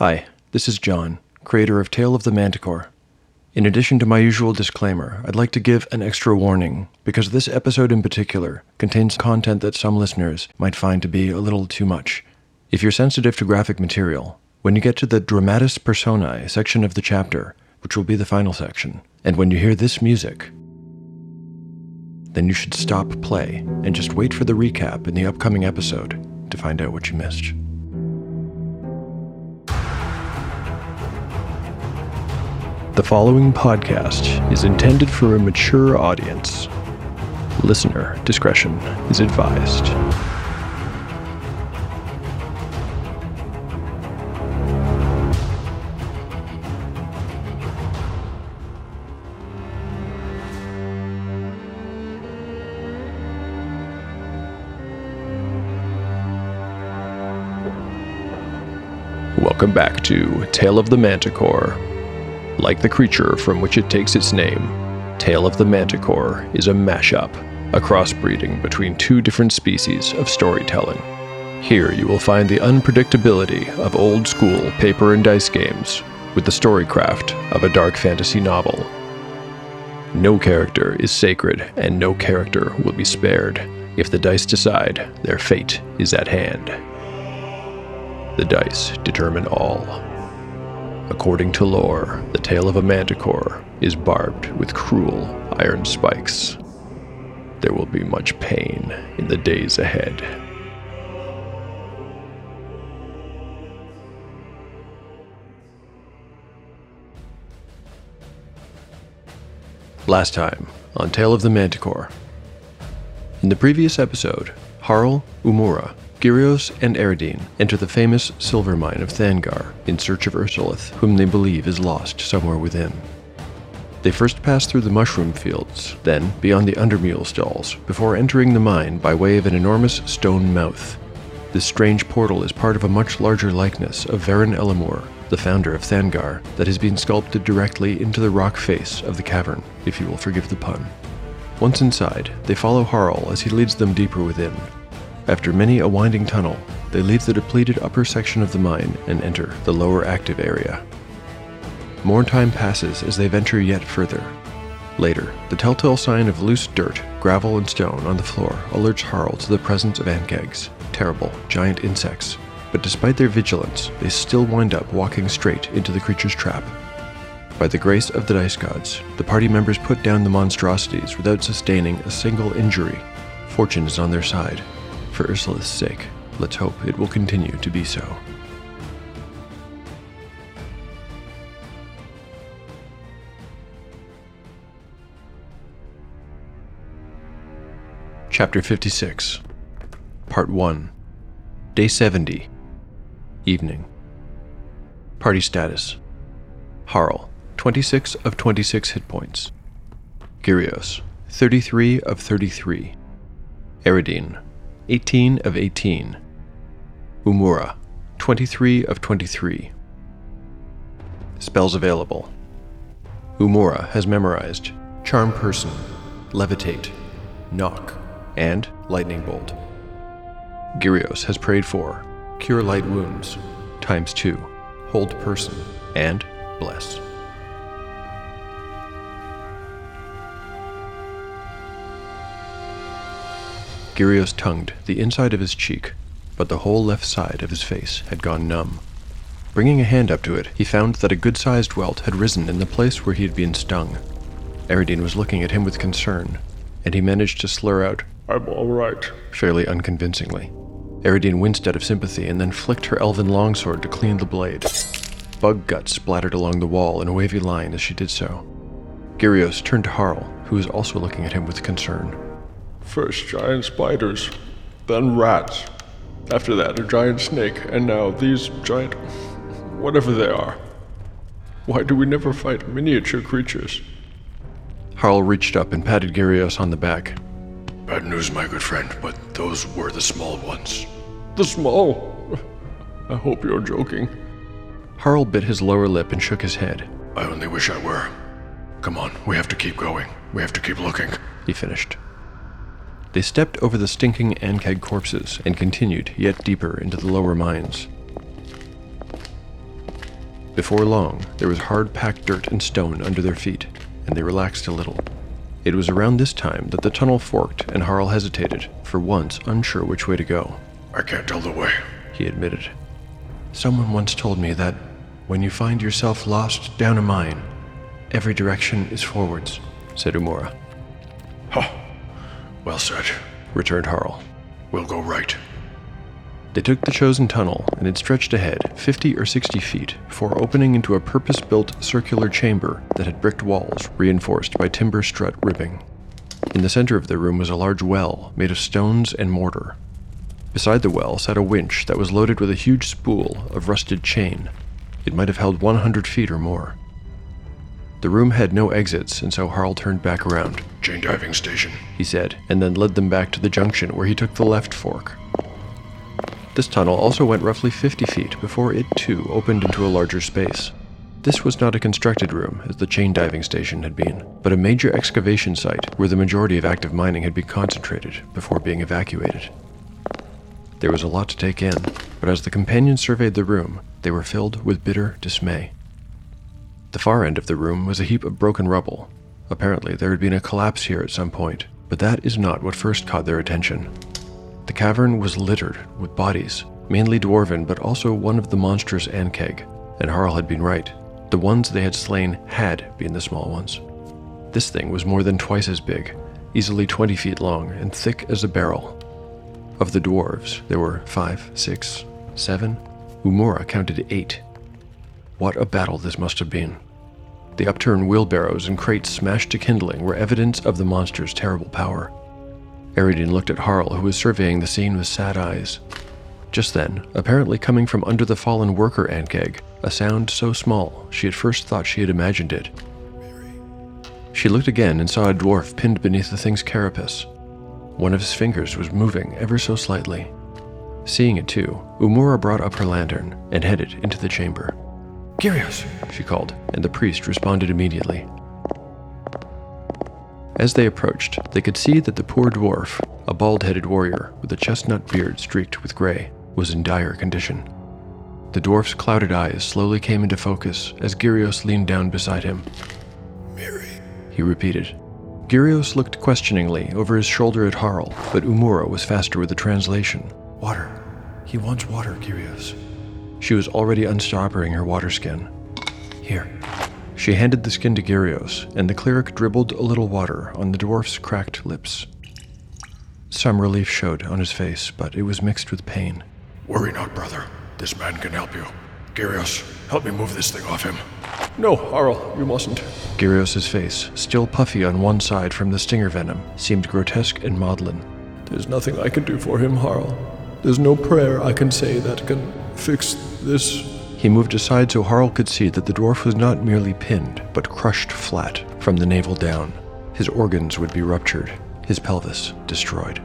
Hi, this is John, creator of Tale of the Manticore. In addition to my usual disclaimer, I'd like to give an extra warning because this episode in particular contains content that some listeners might find to be a little too much. If you're sensitive to graphic material, when you get to the Dramatis Personae section of the chapter, which will be the final section, and when you hear this music, then you should stop play and just wait for the recap in the upcoming episode to find out what you missed. The following podcast is intended for a mature audience. Listener discretion is advised. Welcome back to Tale of the Manticore. Like the creature from which it takes its name, Tale of the Manticore is a mashup, a crossbreeding between two different species of storytelling. Here you will find the unpredictability of old school paper and dice games with the storycraft of a dark fantasy novel. No character is sacred, and no character will be spared if the dice decide their fate is at hand. The dice determine all. According to lore, the tail of a manticore is barbed with cruel iron spikes. There will be much pain in the days ahead. Last time on Tale of the Manticore. In the previous episode, Harl, Umura, Gyrios, and Eridine enter the famous silver mine of Thangar in search of Ursulith, whom they believe is lost somewhere within. They first pass through the mushroom fields, then beyond the undermule stalls, before entering the mine by way of an enormous stone mouth. This strange portal is part of a much larger likeness of Varen Elamur, the founder of Thangar, that has been sculpted directly into the rock face of the cavern, if you will forgive the pun. Once inside, they follow Harl as he leads them deeper within. After many a winding tunnel, they leave the depleted upper section of the mine and enter the lower active area. More time passes as they venture yet further. Later, the telltale sign of loose dirt, gravel, and stone on the floor alerts Harl to the presence of ankhegs, terrible, giant insects. But despite their vigilance, they still wind up walking straight into the creature's trap. By the grace of the dice gods, the party members put down the monstrosities without sustaining a single injury. Fortune is on their side. For Ursulith's sake, let's hope it will continue to be so. Chapter 56, Part 1, Day 70, Evening. Party status Harl, 26 of 26 hit points. Gyrios, 33 of 33. Eridine, 18 of 18. Umura, 23 of 23. Spells available. Umura has memorized Charm Person, Levitate, Knock, and Lightning Bolt. Gyrios has prayed for Cure Light Wounds, times 2, Hold Person, and Bless. Gyrios tongued the inside of his cheek, but the whole left side of his face had gone numb. Bringing a hand up to it, he found that a good sized welt had risen in the place where he had been stung. Eridine was looking at him with concern, and he managed to slur out, I'm all right. fairly unconvincingly. Eridine winced out of sympathy and then flicked her elven longsword to clean the blade. Bug guts splattered along the wall in a wavy line as she did so. Gyrios turned to Harl, who was also looking at him with concern. First giant spiders, then rats. After that, a giant snake, and now these giant. whatever they are. Why do we never fight miniature creatures? Harl reached up and patted Gyrios on the back. Bad news, my good friend, but those were the small ones. The small. I hope you're joking. Harl bit his lower lip and shook his head. I only wish I were. Come on, we have to keep going. We have to keep looking. He finished. They stepped over the stinking Ankheg corpses and continued yet deeper into the lower mines. Before long, there was hard packed dirt and stone under their feet, and they relaxed a little. It was around this time that the tunnel forked and Harl hesitated, for once unsure which way to go. I can't tell the way. He admitted. Someone once told me that when you find yourself lost down a mine, every direction is forwards, said Umura. Ha! Well said. Returned Harl. We'll go right. They took the chosen tunnel, and it stretched ahead 50 or 60 feet before opening into a purpose built circular chamber that had bricked walls reinforced by timber strut ribbing. In the center of the room was a large well made of stones and mortar. Beside the well sat a winch that was loaded with a huge spool of rusted chain. It might have held 100 feet or more. The room had no exits, and so Harl turned back around, Chain diving station. he said, and then led them back to the junction where he took the left fork. This tunnel also went roughly 50 feet before it too opened into a larger space. This was not a constructed room, as the chain diving station had been, but a major excavation site where the majority of active mining had been concentrated before being evacuated. There was a lot to take in, but as the companions surveyed the room, they were filled with bitter dismay. The far end of the room was a heap of broken rubble. Apparently, there had been a collapse here at some point, but that is not what first caught their attention. The cavern was littered with bodies, mainly dwarven, but also one of the monstrous Ankheg, and Harl had been right. The ones they had slain had been the small ones. This thing was more than twice as big, easily 20 feet long, and thick as a barrel. Of the dwarves, there were five, six, seven. Umura counted eight. What a battle this must have been. The upturned wheelbarrows and crates smashed to kindling were evidence of the monster's terrible power. Eridine looked at Harl, who was surveying the scene with sad eyes. Just then, apparently coming from under the fallen worker Ankheg, a sound so small she at first thought she had imagined it. She looked again and saw a dwarf pinned beneath the thing's carapace. One of his fingers was moving ever so slightly. Seeing it too, Umura brought up her lantern and headed into the chamber. Gyrios, she called, and the priest responded immediately. As they approached, they could see that the poor dwarf, a bald headed warrior with a chestnut beard streaked with gray, was in dire condition. The dwarf's clouded eyes slowly came into focus as Gyrios leaned down beside him. Miri. He repeated. Gyrios looked questioningly over his shoulder at Harl, but Umura was faster with the translation. Water. He wants water, Gyrios. She was already unstoppering her water skin. Here. She handed the skin to Gyrios, and the cleric dribbled a little water on the dwarf's cracked lips. Some relief showed on his face, but it was mixed with pain. Worry not, brother. This man can help you. Gyrios, help me move this thing off him. No, Harl, you mustn't. Gyrios' face, still puffy on one side from the stinger venom, seemed grotesque and maudlin. There's nothing I can do for him, Harl. There's no prayer I can say that can fix this. He moved aside so Harl could see that the dwarf was not merely pinned, but crushed flat from the navel down. His organs would be ruptured, his pelvis destroyed.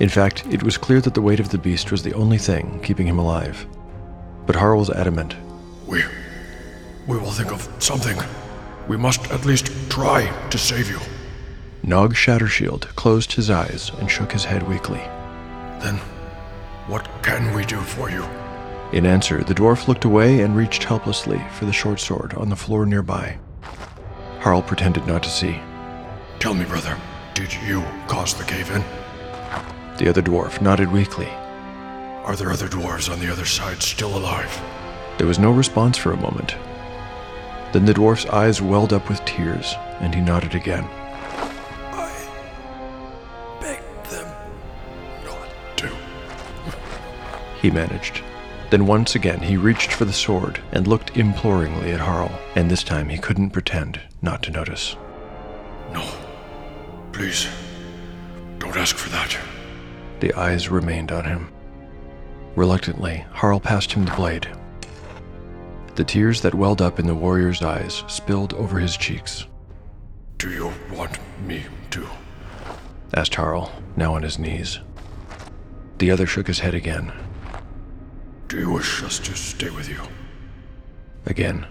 In fact, it was clear that the weight of the beast was the only thing keeping him alive. But Harl was adamant. We. We will think of something. We must at least try to save you. Nog Shattershield closed his eyes and shook his head weakly. Then, what can we do for you? In answer, the dwarf looked away and reached helplessly for the short sword on the floor nearby. Harl pretended not to see. Tell me, brother, did you cause the cave in? The other dwarf nodded weakly. Are there other dwarves on the other side still alive? There was no response for a moment. Then the dwarf's eyes welled up with tears, and he nodded again. I begged them not to. He managed. Then once again he reached for the sword and looked imploringly at Harl, and this time he couldn't pretend not to notice. No. Please, don't ask for that. The eyes remained on him. Reluctantly, Harl passed him the blade. The tears that welled up in the warrior's eyes spilled over his cheeks. Do you want me to? asked Harl, now on his knees. The other shook his head again. Do you wish us to stay with you? Again,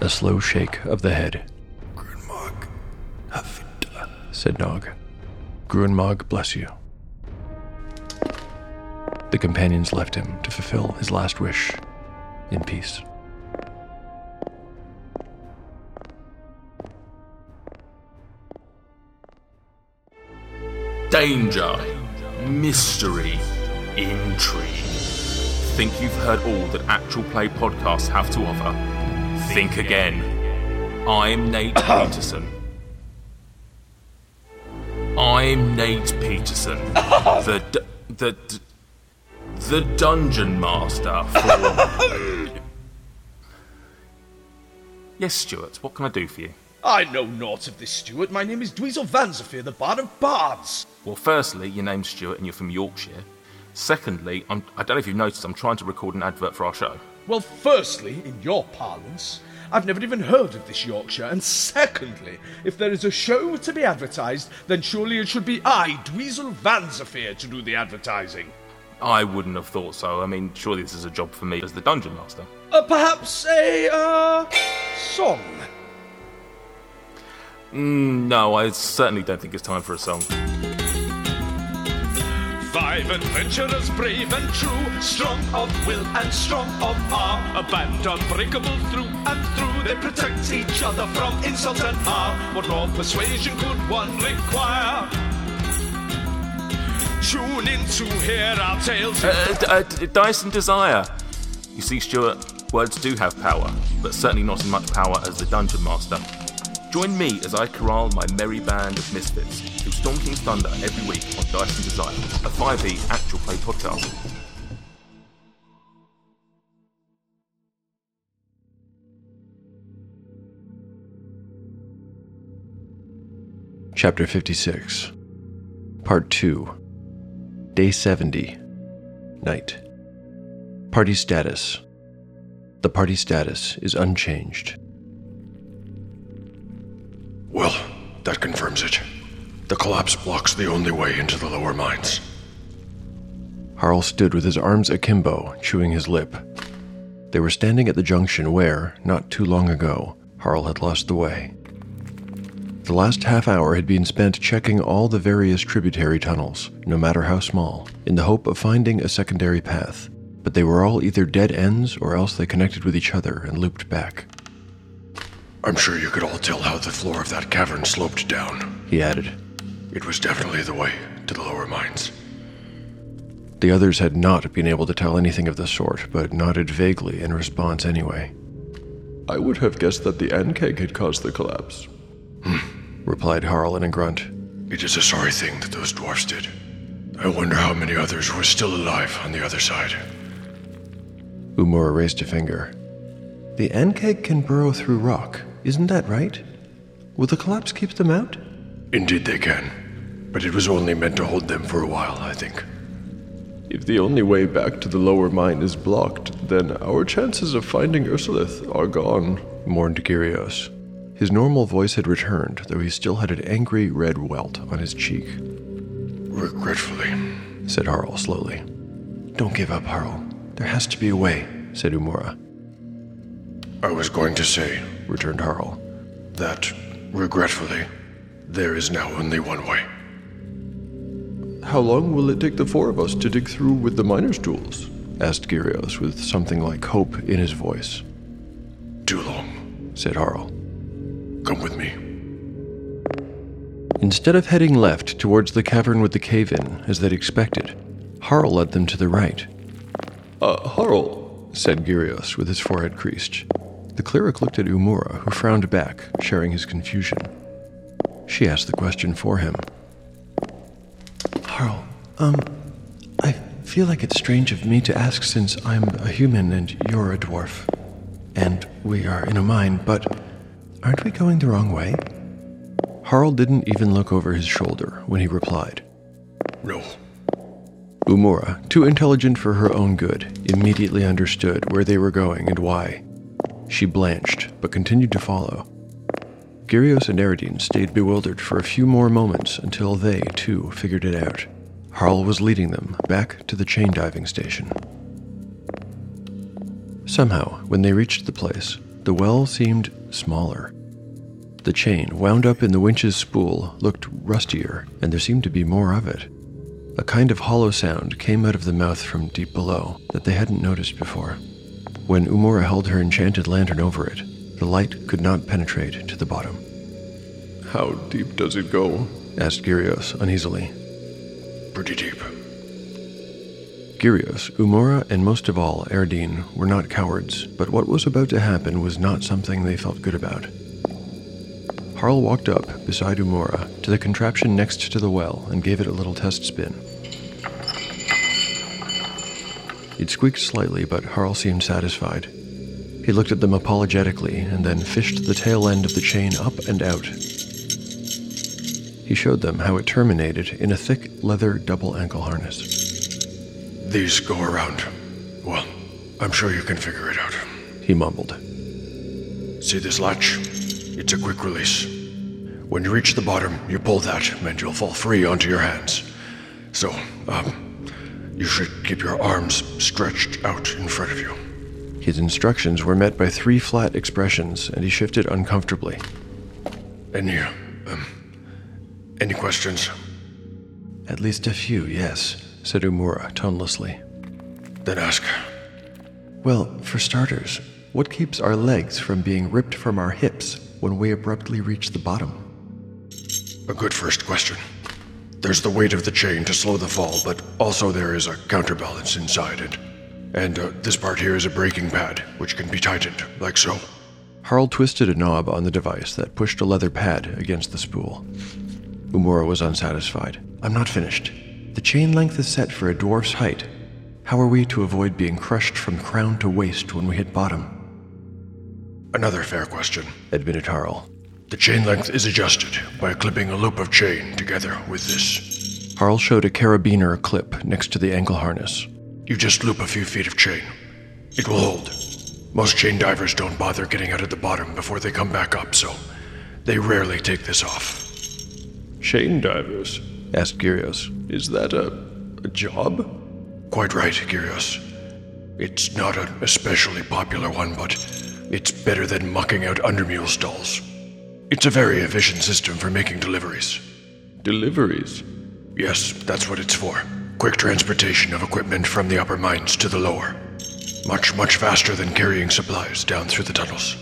a slow shake of the head. Grunmog, Havita, said Nog. Grunmog bless you. The companions left him to fulfill his last wish in peace. Danger, mystery, intrigue. Think you've heard all that actual play podcasts have to offer? Think again. I'm Nate Peterson. I'm Nate Peterson, the the d- the dungeon master for. yes, Stuart. What can I do for you? I know naught of this, Stuart. My name is Dweezil Vanzafir, the Bard of Bards. Well, firstly, your name's Stuart and you're from Yorkshire. Secondly, I'm, I don't know if you've noticed, I'm trying to record an advert for our show. Well, firstly, in your parlance, I've never even heard of this Yorkshire, and secondly, if there is a show to be advertised, then surely it should be I, Dweezil Vanzafir, to do the advertising. I wouldn't have thought so. I mean, surely this is a job for me as the dungeon master. Uh, perhaps a, uh, song? Mm, no, I certainly don't think it's time for a song. Five adventurers, brave and true, strong of will and strong of arm. A band unbreakable through and through. They protect each other from insult and harm. What more persuasion could one require? Tune in to hear our tales. Uh, d- uh, Dice and Desire. You see, Stuart, words do have power, but certainly not as much power as the dungeon master. Join me as I corral my merry band of misfits through Storm King's Thunder every week on Dice and Desire, a 5e actual play podcast. Chapter 56, Part 2, Day 70, Night. Party status. The party status is unchanged. That confirms it. The collapse blocks the only way into the lower mines. Harl stood with his arms akimbo, chewing his lip. They were standing at the junction where, not too long ago, Harl had lost the way. The last half hour had been spent checking all the various tributary tunnels, no matter how small, in the hope of finding a secondary path, but they were all either dead ends or else they connected with each other and looped back. I'm sure you could all tell how the floor of that cavern sloped down. He added. It was definitely the way to the lower mines. The others had not been able to tell anything of the sort, but nodded vaguely in response anyway. I would have guessed that the Ankheg had caused the collapse. Hmm, replied Harl in a grunt. It is a sorry thing that those dwarfs did. I wonder how many others were still alive on the other side. Umura raised a finger. The Ankheg can burrow through rock, isn't that right? Will the collapse keep them out? Indeed, they can. But it was only meant to hold them for a while, I think. If the only way back to the lower mine is blocked, then our chances of finding Ursulith are gone. mourned Gyrios. His normal voice had returned, though he still had an angry red welt on his cheek. Regretfully. Said Harl slowly. Don't give up, Harl. There has to be a way, said Umura. I was going to say Returned Harl. that, regretfully, there is now only one way. How long will it take the four of us to dig through with the miner's tools? Asked Gyrios with something like hope in his voice. Too long. Said Harl. Come with me. Instead of heading left towards the cavern with the cave in, as they'd expected, Harl led them to the right, Uh, Harl, said Gyrios with his forehead creased. The cleric looked at Umura, who frowned back, sharing his confusion. She asked the question for him. Harl, um, I feel like it's strange of me to ask since I'm a human and you're a dwarf. And we are in a mine, but aren't we going the wrong way? Harl didn't even look over his shoulder when he replied. No. Umura, too intelligent for her own good, immediately understood where they were going and why. She blanched, but continued to follow. Gyrios and Eridine stayed bewildered for a few more moments until they, too, figured it out. Harl was leading them back to the chain diving station. Somehow, when they reached the place, the well seemed smaller. The chain, wound up in the winch's spool, looked rustier, and there seemed to be more of it. A kind of hollow sound came out of the mouth from deep below that they hadn't noticed before. When Umura held her enchanted lantern over it, the light could not penetrate to the bottom. how deep does it go? Asked Gyrios uneasily. pretty deep. Gyrios, Umura, and most of all, Eridine were not cowards, but what was about to happen was not something they felt good about. Harl walked up beside Umura to the contraption next to the well and gave it a little test spin. It squeaked slightly, but Harl seemed satisfied. He looked at them apologetically and then fished the tail end of the chain up and out. He showed them how it terminated in a thick leather double ankle harness. These go around. Well, I'm sure you can figure it out. He mumbled. See this latch? It's a quick release. When you reach the bottom, you pull that, and you'll fall free onto your hands. So, um, you should keep your arms stretched out in front of you. His instructions were met by three flat expressions, and he shifted uncomfortably. Any, um, any questions? At least a few, yes, said Umura tonelessly. Then ask. Well, for starters, what keeps our legs from being ripped from our hips when we abruptly reach the bottom? A good first question. There's the weight of the chain to slow the fall, but also there is a counterbalance inside it. And uh, this part here is a braking pad, which can be tightened, like so. Harl twisted a knob on the device that pushed a leather pad against the spool. Umura was unsatisfied. I'm not finished. The chain length is set for a dwarf's height. How are we to avoid being crushed from crown to waist when we hit bottom? Another fair question. admitted Harl. The chain length is adjusted by clipping a loop of chain together with this. Harl showed a carabiner clip next to the ankle harness. You just loop a few feet of chain. It will hold. Most chain divers don't bother getting out at the bottom before they come back up, so they rarely take this off. Chain divers? asked Gyrios. Is that a, a job? Quite right, Gyrios. It's not an especially popular one, but it's better than mucking out undermule stalls. It's a very efficient system for making deliveries. Deliveries? Yes, that's what it's for. Quick transportation of equipment from the upper mines to the lower. Much, much faster than carrying supplies down through the tunnels.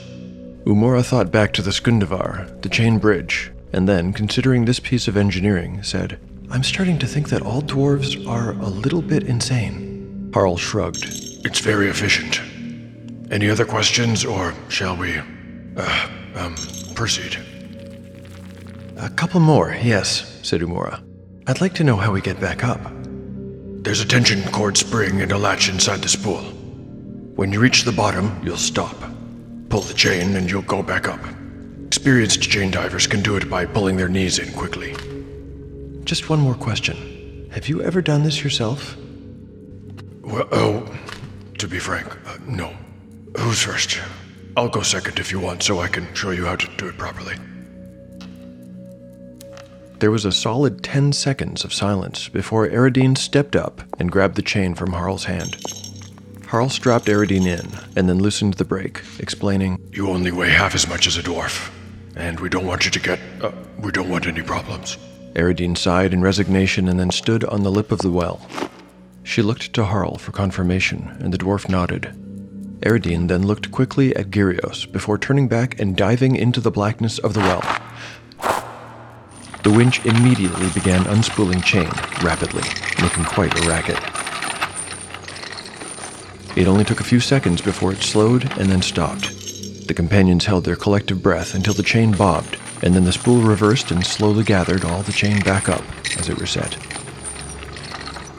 Umura thought back to the Skundavar, the chain bridge, and then, considering this piece of engineering, said, I'm starting to think that all dwarves are a little bit insane. Harl shrugged. It's very efficient. Any other questions, or shall we, uh, um, proceed? A couple more, yes, said Umura. I'd like to know how we get back up. There's a tension cord spring and a latch inside the spool. When you reach the bottom, you'll stop. Pull the chain and you'll go back up. Experienced chain divers can do it by pulling their knees in quickly. Just one more question. Have you ever done this yourself? Well, oh, to be frank, uh, no. Who's first? I'll go second if you want, so I can show you how to do it properly. There was a solid 10 seconds of silence before Eridine stepped up and grabbed the chain from Harl's hand. Harl strapped Eridine in and then loosened the brake, explaining, You only weigh half as much as a dwarf, and we don't want you to get. Uh, we don't want any problems. Eridine sighed in resignation and then stood on the lip of the well. She looked to Harl for confirmation, and the dwarf nodded. Eridine then looked quickly at Gyrios before turning back and diving into the blackness of the well. The winch immediately began unspooling chain rapidly, making quite a racket. It only took a few seconds before it slowed and then stopped. The companions held their collective breath until the chain bobbed, and then the spool reversed and slowly gathered all the chain back up as it reset.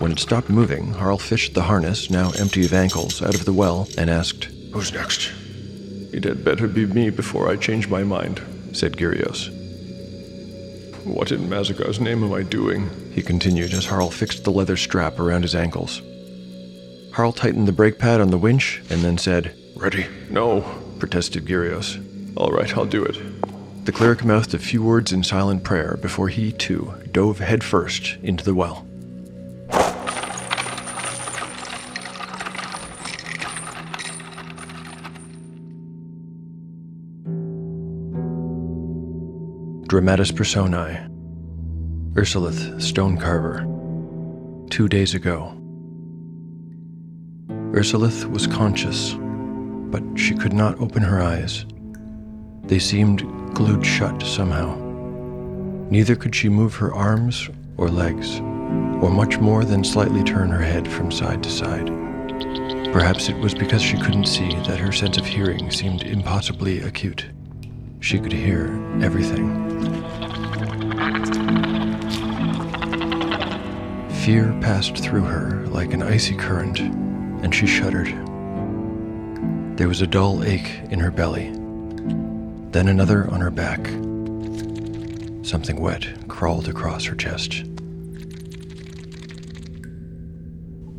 When it stopped moving, Harl fished the harness, now empty of ankles, out of the well and asked, Who's next? It had better be me before I change my mind. said Gyrios. What in Mazagar's name am I doing? He continued as Harl fixed the leather strap around his ankles. Harl tightened the brake pad on the winch and then said, Ready? No. protested Gyrios. All right, I'll do it. The cleric mouthed a few words in silent prayer before he, too, dove headfirst into the well. Dramatis Personae Ursulith Stonecarver. Two days ago. Ursulith was conscious, but she could not open her eyes. They seemed glued shut somehow. Neither could she move her arms or legs. or much more than slightly turn her head from side to side. Perhaps it was because she couldn't see that her sense of hearing seemed impossibly acute. She could hear everything. Fear passed through her like an icy current, and she shuddered. There was a dull ache in her belly, then another on her back. Something wet crawled across her chest.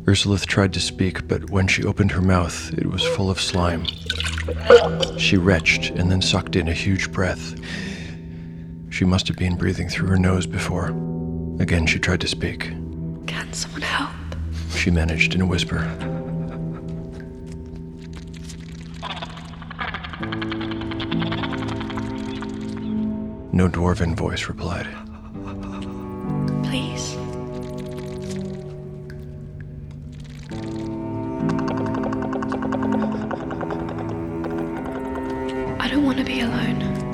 Ursulith tried to speak, but when she opened her mouth, it was full of slime. She retched and then sucked in a huge breath. She must have been breathing through her nose before. Again, she tried to speak. Can someone help? She managed in a whisper. No dwarven voice replied. Please. I don't want to be alone.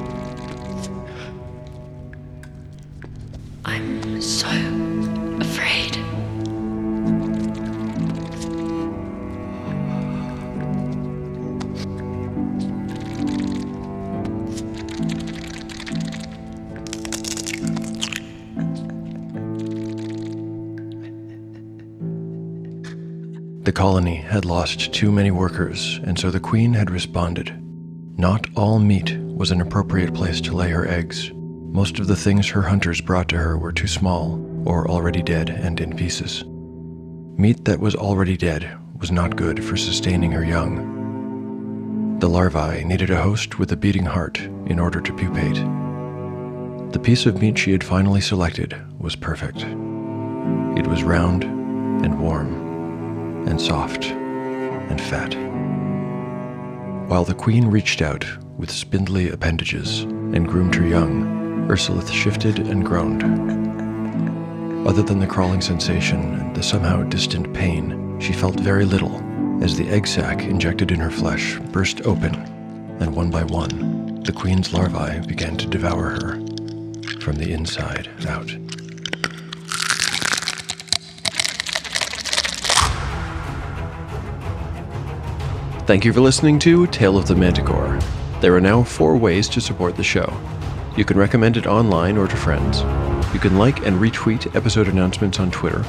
Had lost too many workers, and so the queen had responded. Not all meat was an appropriate place to lay her eggs. Most of the things her hunters brought to her were too small, or already dead and in pieces. Meat that was already dead was not good for sustaining her young. The larvae needed a host with a beating heart in order to pupate. The piece of meat she had finally selected was perfect. It was round and warm and soft and fat. While the queen reached out with spindly appendages and groomed her young, Ursulith shifted and groaned. Other than the crawling sensation and the somehow distant pain, she felt very little as the egg sac injected in her flesh burst open, and one by one, the queen's larvae began to devour her from the inside out. Thank you for listening to Tale of the Manticore. There are now four ways to support the show. You can recommend it online or to friends. You can like and retweet episode announcements on Twitter.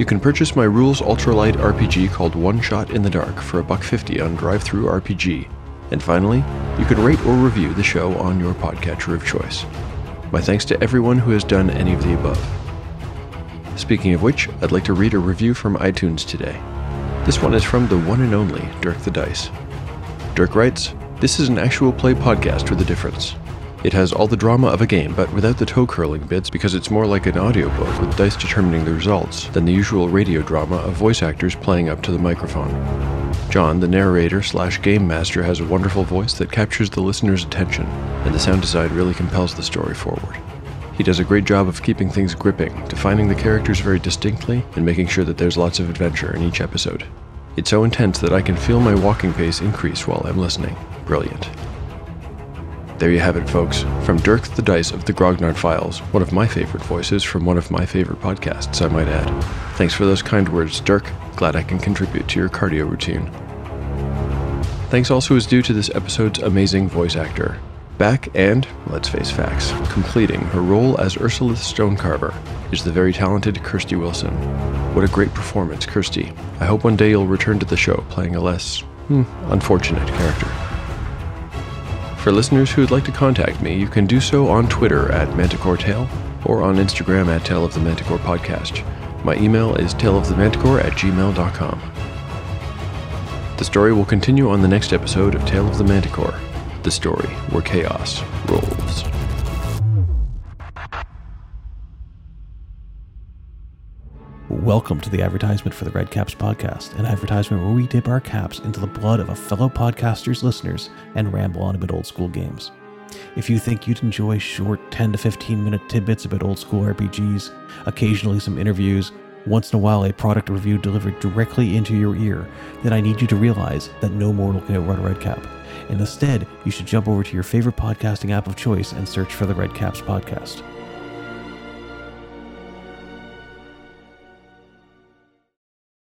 You can purchase my Rules Ultralight RPG called One Shot in the Dark for a buck fifty on DriveThruRPG. And finally, you can rate or review the show on your podcatcher of choice. My thanks to everyone who has done any of the above. Speaking of which, I'd like to read a review from iTunes today. This one is from the one and only Dirk the Dice. Dirk writes, This is an actual play podcast with a difference. It has all the drama of a game, but without the toe curling bits because it's more like an audiobook with dice determining the results than the usual radio drama of voice actors playing up to the microphone. John, the narrator slash game master, has a wonderful voice that captures the listener's attention, and the sound design really compels the story forward. He does a great job of keeping things gripping, defining the characters very distinctly, and making sure that there's lots of adventure in each episode. It's so intense that I can feel my walking pace increase while I'm listening. Brilliant. There you have it, folks. From Dirk the Dice of the Grognard Files, one of my favorite voices from one of my favorite podcasts, I might add. Thanks for those kind words, Dirk. Glad I can contribute to your cardio routine. Thanks also is due to this episode's amazing voice actor. Back and, let's face facts, completing her role as Ursulith Stonecarver is the very talented Kirsty Wilson. What a great performance, Kirsty. I hope one day you'll return to the show playing a less, hmm, unfortunate character. For listeners who would like to contact me, you can do so on Twitter at Manticore Tale or on Instagram at Tale of the Manticore Podcast. My email is taleofthemanticore at gmail.com. The story will continue on the next episode of Tale of the Manticore, the story where chaos rolls. Welcome to the advertisement for the Red Caps podcast, an advertisement where we dip our caps into the blood of a fellow podcaster's listeners and ramble on about old school games. If you think you'd enjoy short 10 to 15 minute tidbits about old school RPGs, occasionally some interviews, once in a while a product review delivered directly into your ear, then I need you to realize that no mortal can outrun a Red Cap. And instead, you should jump over to your favorite podcasting app of choice and search for the Red Caps podcast.